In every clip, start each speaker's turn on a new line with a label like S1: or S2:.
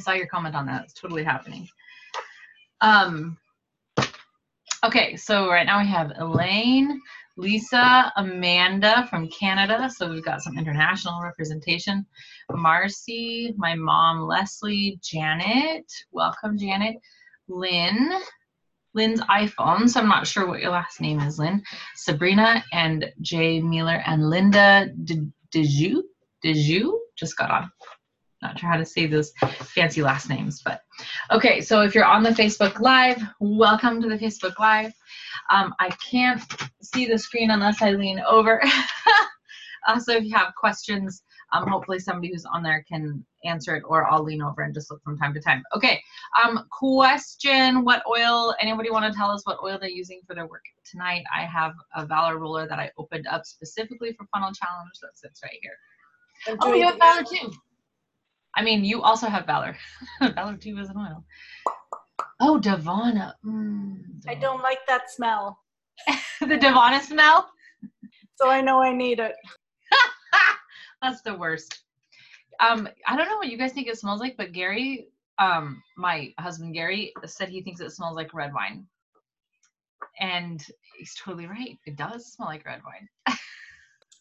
S1: Saw your comment on that. It's totally happening. Um, okay, so right now we have Elaine, Lisa, Amanda from Canada. So we've got some international representation. Marcy, my mom, Leslie, Janet. Welcome, Janet. Lynn, Lynn's iPhone, so I'm not sure what your last name is, Lynn. Sabrina and Jay Mueller and Linda Deju. Deju just got on. Not sure how to say those fancy last names, but okay. So if you're on the Facebook Live, welcome to the Facebook Live. Um, I can't see the screen unless I lean over. uh, so if you have questions, um, hopefully somebody who's on there can answer it or I'll lean over and just look from time to time. Okay, um, question, what oil, anybody want to tell us what oil they're using for their work tonight? I have a Valor roller that I opened up specifically for Funnel Challenge that sits right here. Oh, you have Valor too. I mean, you also have Valor. Valor II is an oil. Oh, Davana. Mm,
S2: I don't like that smell.
S1: the Davana smell?
S2: So I know I need it.
S1: That's the worst. Um, I don't know what you guys think it smells like, but Gary, um, my husband Gary, said he thinks it smells like red wine. And he's totally right. It does smell like red wine.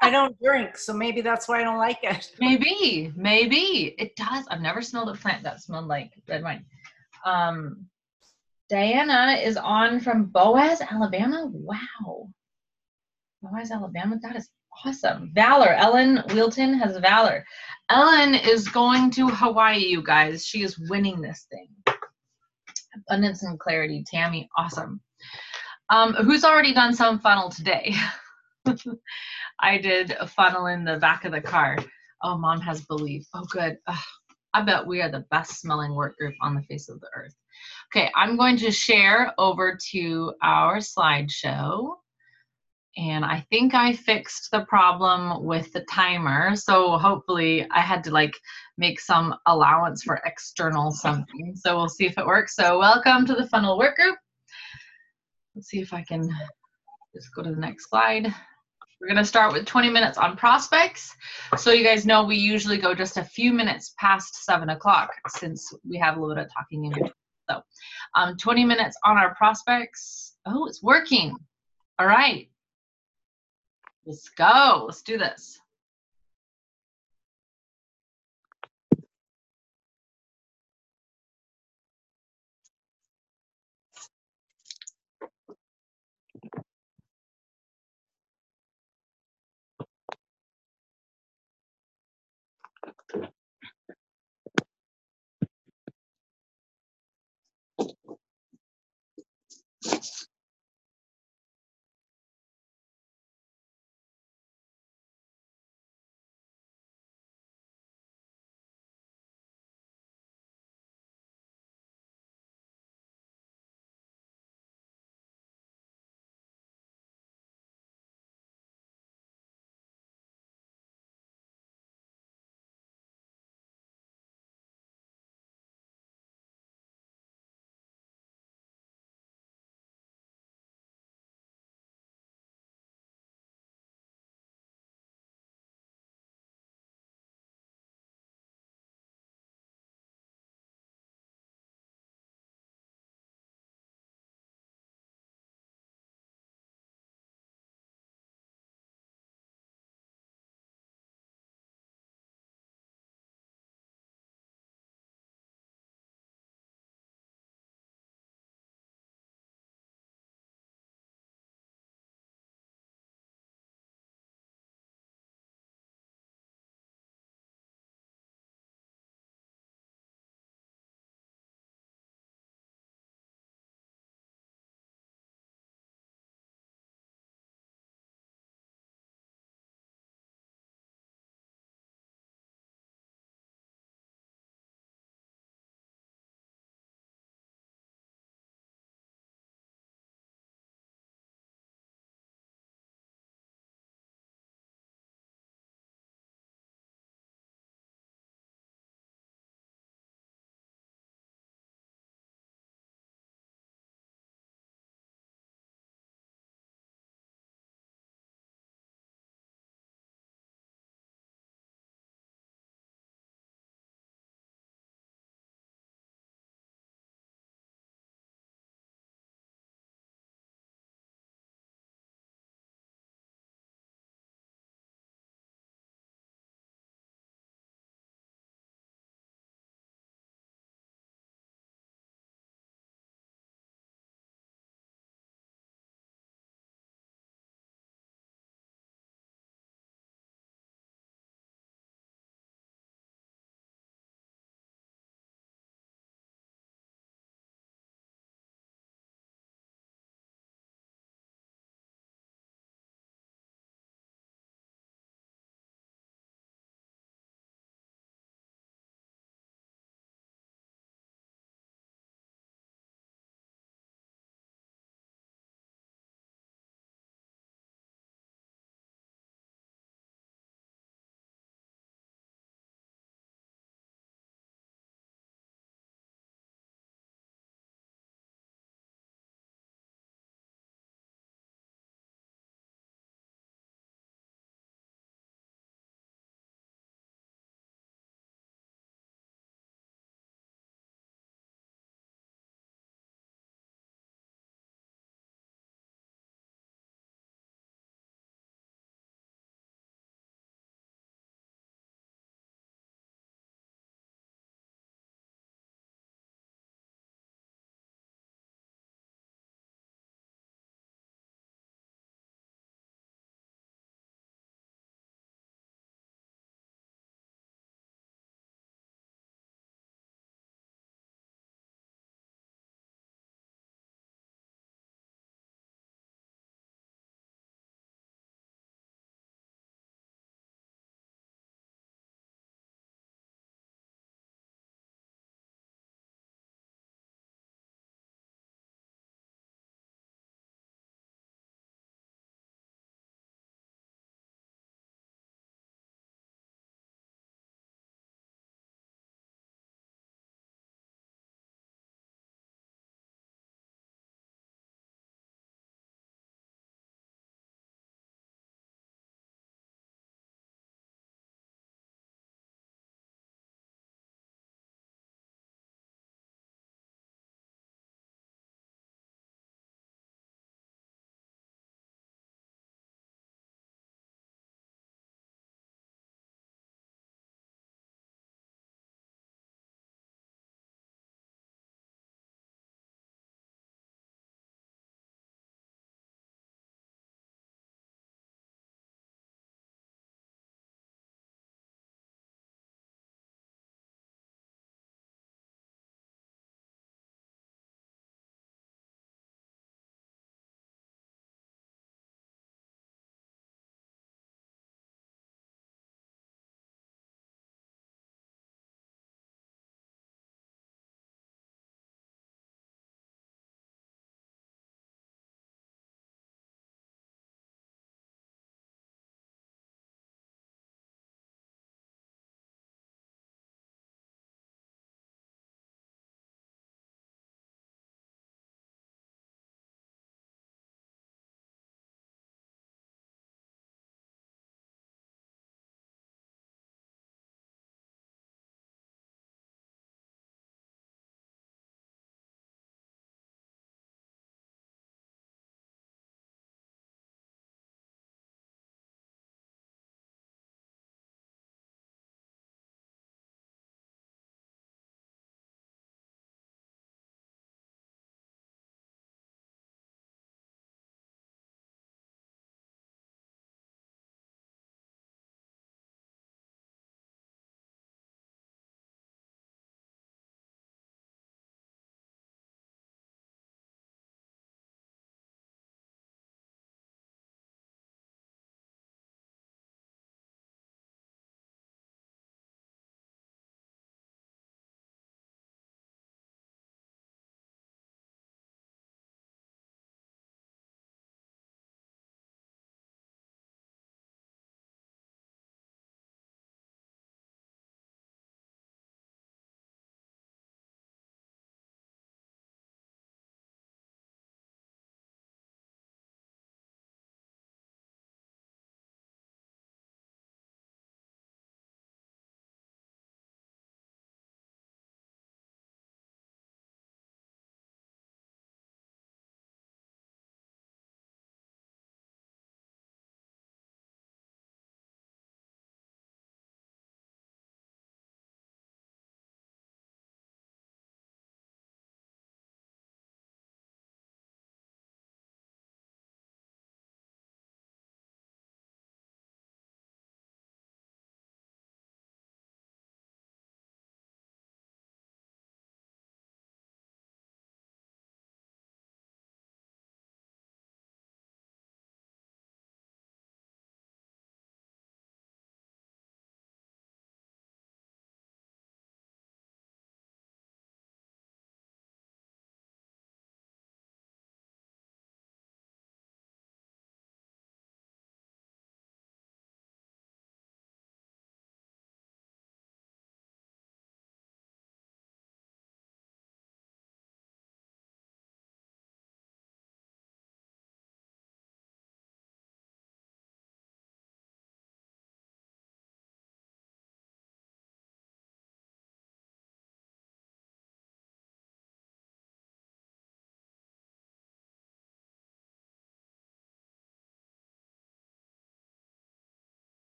S2: I don't drink, so maybe that's why I don't like it.
S1: Maybe, maybe it does. I've never smelled a plant that smelled like red wine. Um, Diana is on from Boaz, Alabama. Wow, Boaz, Alabama. That is awesome. Valor. Ellen Wilton has Valor. Ellen is going to Hawaii, you guys. She is winning this thing. Abundance and clarity. Tammy, awesome. Um, who's already done some funnel today? I did a funnel in the back of the car. Oh, mom has belief. Oh, good. Ugh, I bet we are the best smelling work group on the face of the earth. Okay, I'm going to share over to our slideshow and I think I fixed the problem with the timer. So hopefully I had to like make some allowance for external something. So we'll see if it works. So welcome to the funnel work group. Let's see if I can just go to the next slide. We're gonna start with 20 minutes on prospects. So you guys know we usually go just a few minutes past seven o'clock since we have a little bit of talking in between. So um, 20 minutes on our prospects. Oh, it's working. All right. Let's go. Let's do this.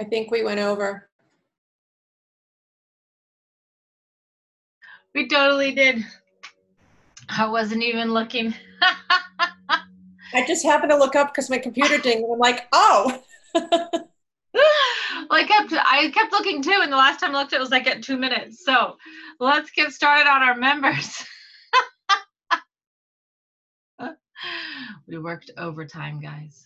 S3: I think we went over.
S1: We totally did. I wasn't even looking.
S3: I just happened to look up because my computer dinged and I'm like, oh.
S1: well, I kept I kept looking too, and the last time I looked, it was like at two minutes. So let's get started on our members. we worked overtime, guys.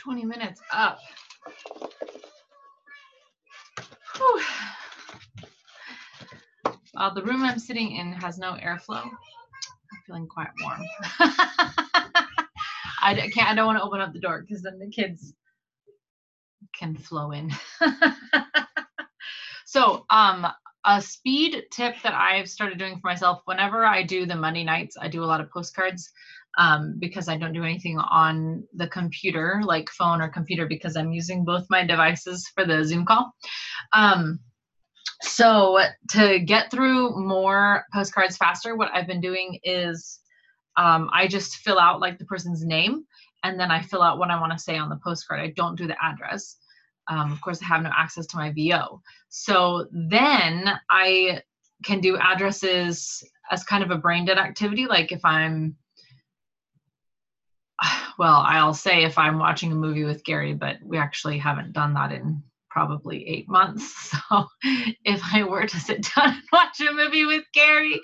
S1: 20 minutes up. Whew. Uh, the room I'm sitting in has no airflow. I'm feeling quite warm. I can't. I don't want to open up the door because then the kids can flow in. so, um, a speed tip that I've started doing for myself whenever I do the Monday nights, I do a lot of postcards um, because I don't do anything on the computer, like phone or computer, because I'm using both my devices for the Zoom call. Um, so to get through more postcards faster, what I've been doing is um, I just fill out like the person's name and then I fill out what I want to say on the postcard. I don't do the address. Um, of course, I have no access to my VO. So then I can do addresses as kind of a brain dead activity. Like if I'm, well, I'll say if I'm watching a movie with Gary, but we actually haven't done that in probably eight months. So if I were to sit down and watch a movie with Gary,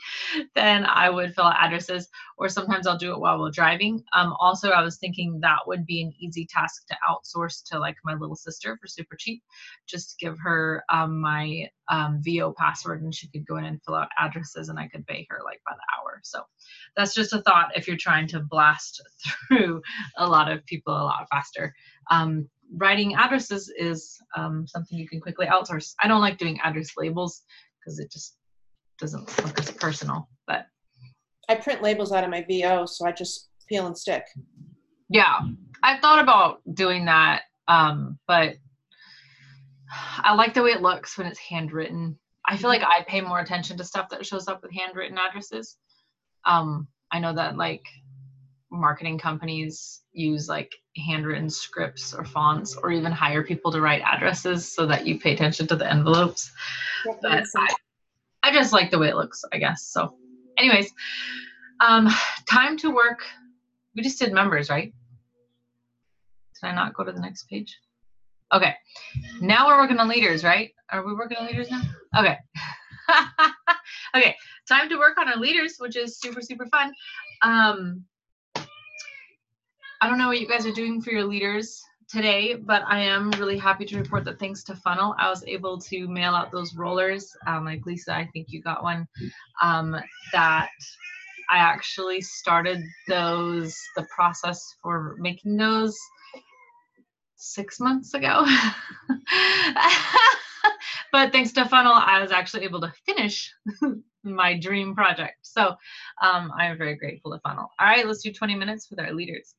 S1: then I would fill out addresses, or sometimes I'll do it while we're driving. Um, also, I was thinking that would be an easy task to outsource to like my little sister for super cheap. Just give her um, my um, VO password and she could go in and fill out addresses and I could pay her like by the hour. So that's just a thought if you're trying to blast through a lot of people a lot faster. Um, writing addresses is um, something you can quickly outsource. I don't like doing address labels because it just doesn't look as personal. But
S3: I print labels out of my VO, so I just peel and stick.
S1: yeah, I thought about doing that, um, but I like the way it looks when it's handwritten. I feel like I pay more attention to stuff that shows up with handwritten addresses. Um, I know that like marketing companies use like handwritten scripts or fonts or even hire people to write addresses so that you pay attention to the envelopes. But. I, I just like the way it looks, I guess. So, anyways, um, time to work. We just did members, right? Did I not go to the next page? Okay. Now we're working on leaders, right? Are we working on leaders now? Okay. okay. Time to work on our leaders, which is super, super fun. Um, I don't know what you guys are doing for your leaders today, but I am really happy to report that thanks to Funnel, I was able to mail out those rollers. Um, like Lisa, I think you got one. Um, that I actually started those, the process for making those six months ago. but thanks to Funnel, I was actually able to finish my dream project. So um, I'm very grateful to Funnel. All right, let's do 20 minutes with our leaders.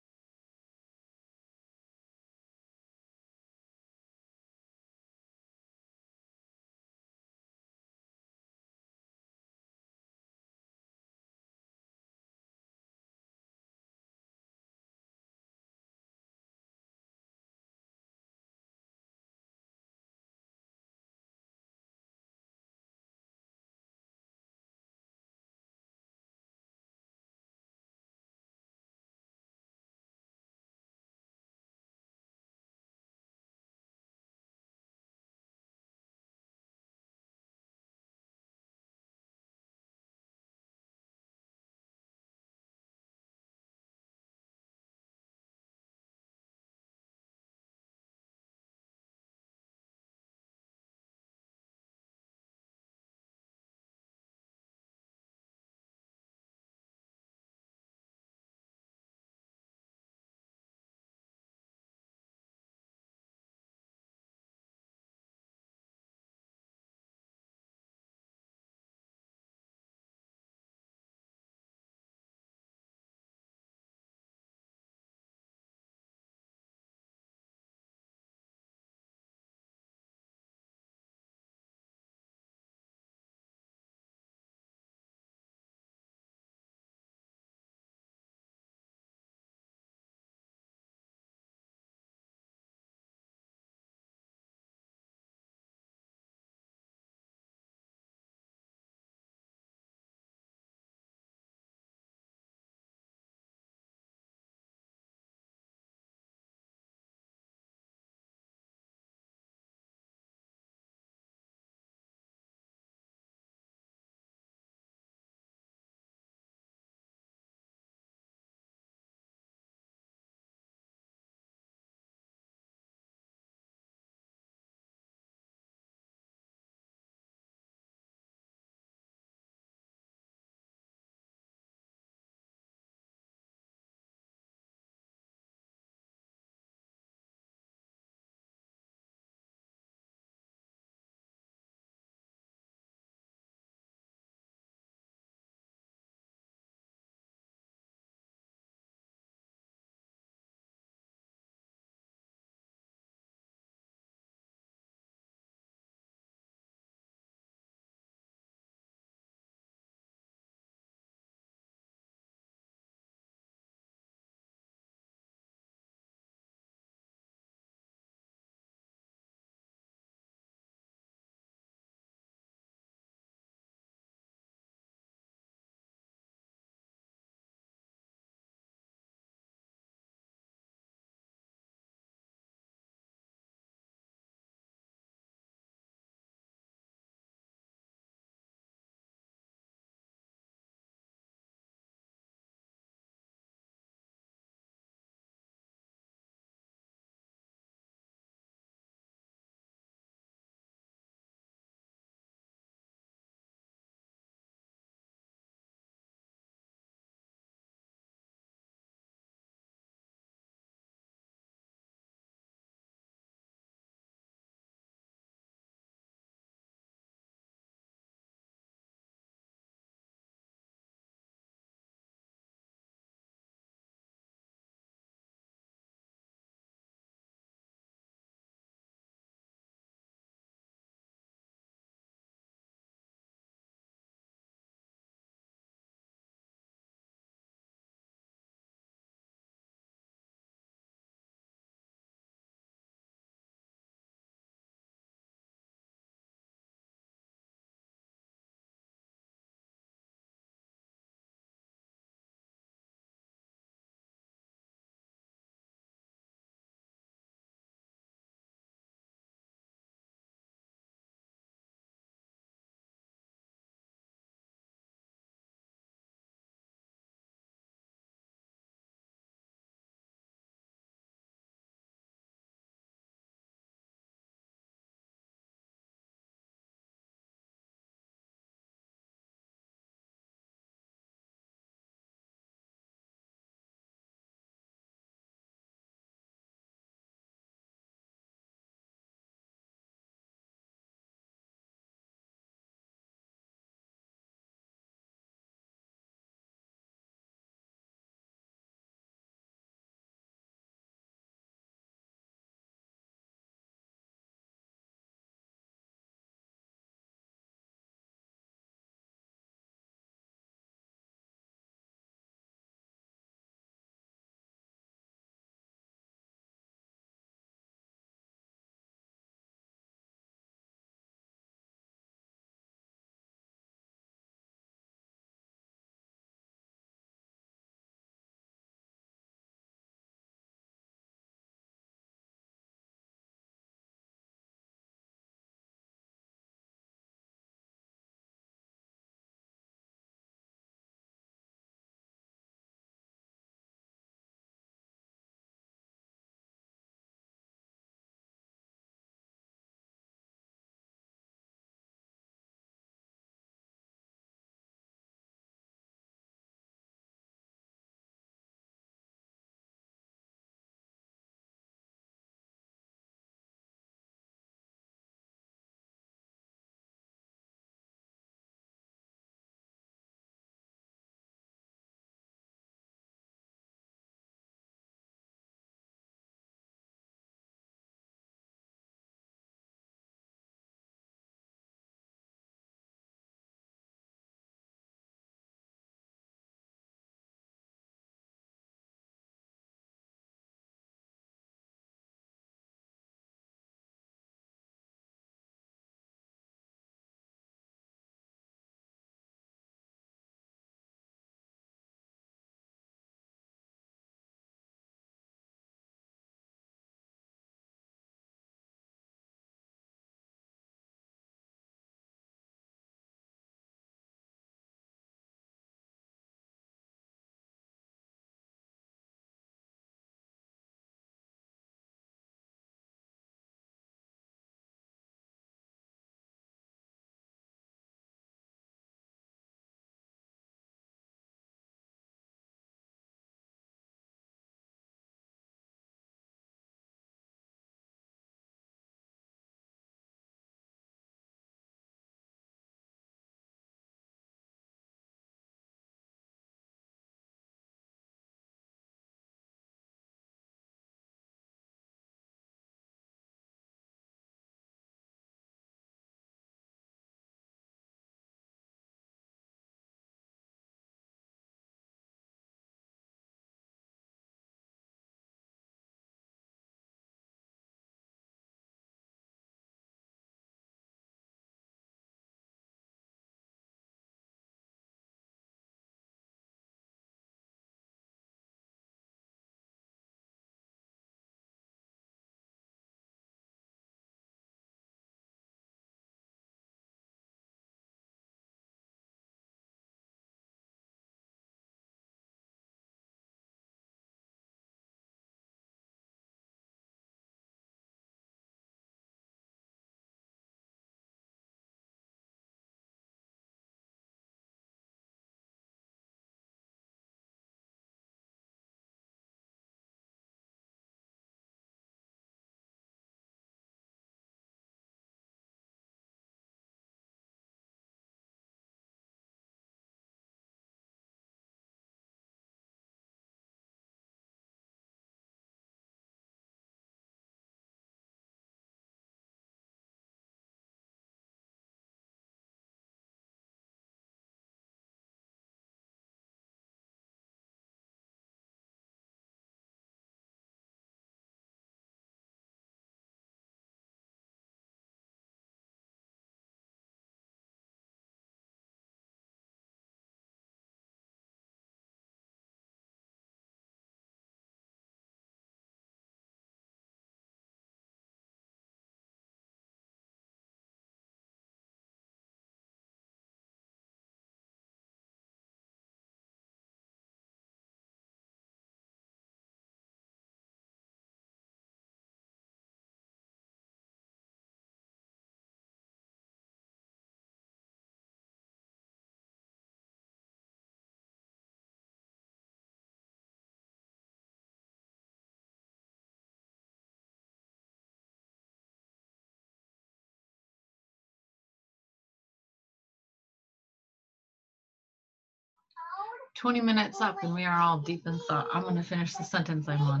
S1: 20 minutes up and we are all deep in thought. I'm going to finish the sentence I'm on.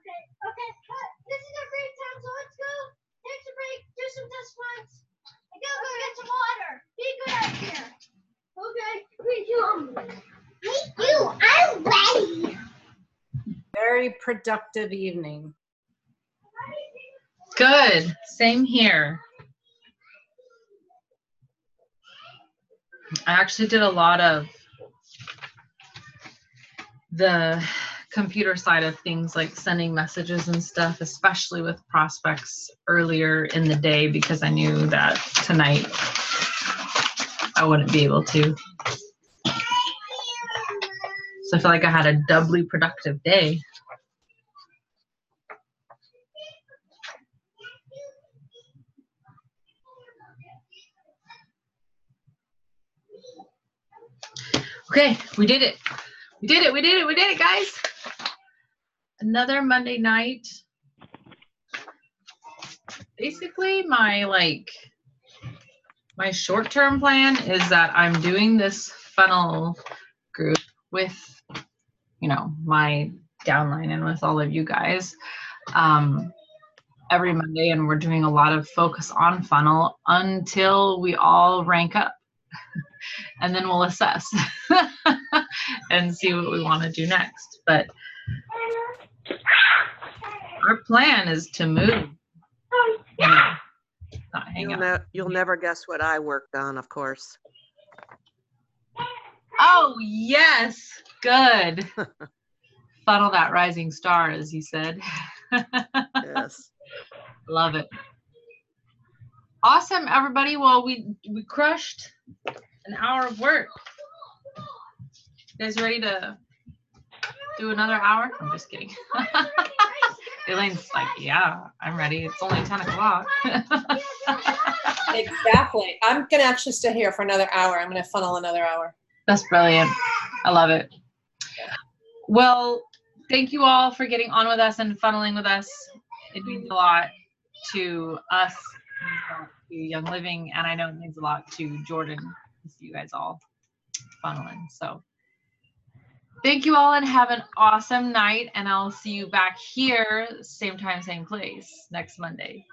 S4: Okay, okay. This is our break time, so let's go. Take a break, do some test go go get some water. Be good out here. Okay, me too. Me too. I'm ready.
S2: Very productive evening.
S1: Good. Same here. I actually did a lot of the computer side of things, like sending messages and stuff, especially with prospects earlier in the day because I knew that tonight I wouldn't be able to. So I feel like I had a doubly productive day. Okay, we did it. We did it. We did it. We did it, guys. Another Monday night. Basically, my like my short-term plan is that I'm doing this funnel group with you know, my downline and with all of you guys um every Monday and we're doing a lot of focus on funnel until we all rank up. and then we'll assess and see what we want to do next. But our plan is to move. you know,
S5: You'll, ne- you'll never guess what I worked on, of course.
S1: Oh, yes. Good. Funnel that rising star, as you said.
S5: Yes.
S1: Love it. Awesome, everybody. Well, we we crushed an hour of work. Guys ready to do another hour? I'm just kidding. Elaine's like, yeah, I'm ready. It's only 10 o'clock.
S3: Exactly. I'm gonna actually stay here for another hour. I'm gonna funnel another hour.
S1: That's brilliant. I love it. Well, thank you all for getting on with us and funneling with us. It means a lot to us, to Young Living, and I know it means a lot to Jordan to see you guys all funneling. So thank you all and have an awesome night. And I'll see you back here, same time, same place next Monday.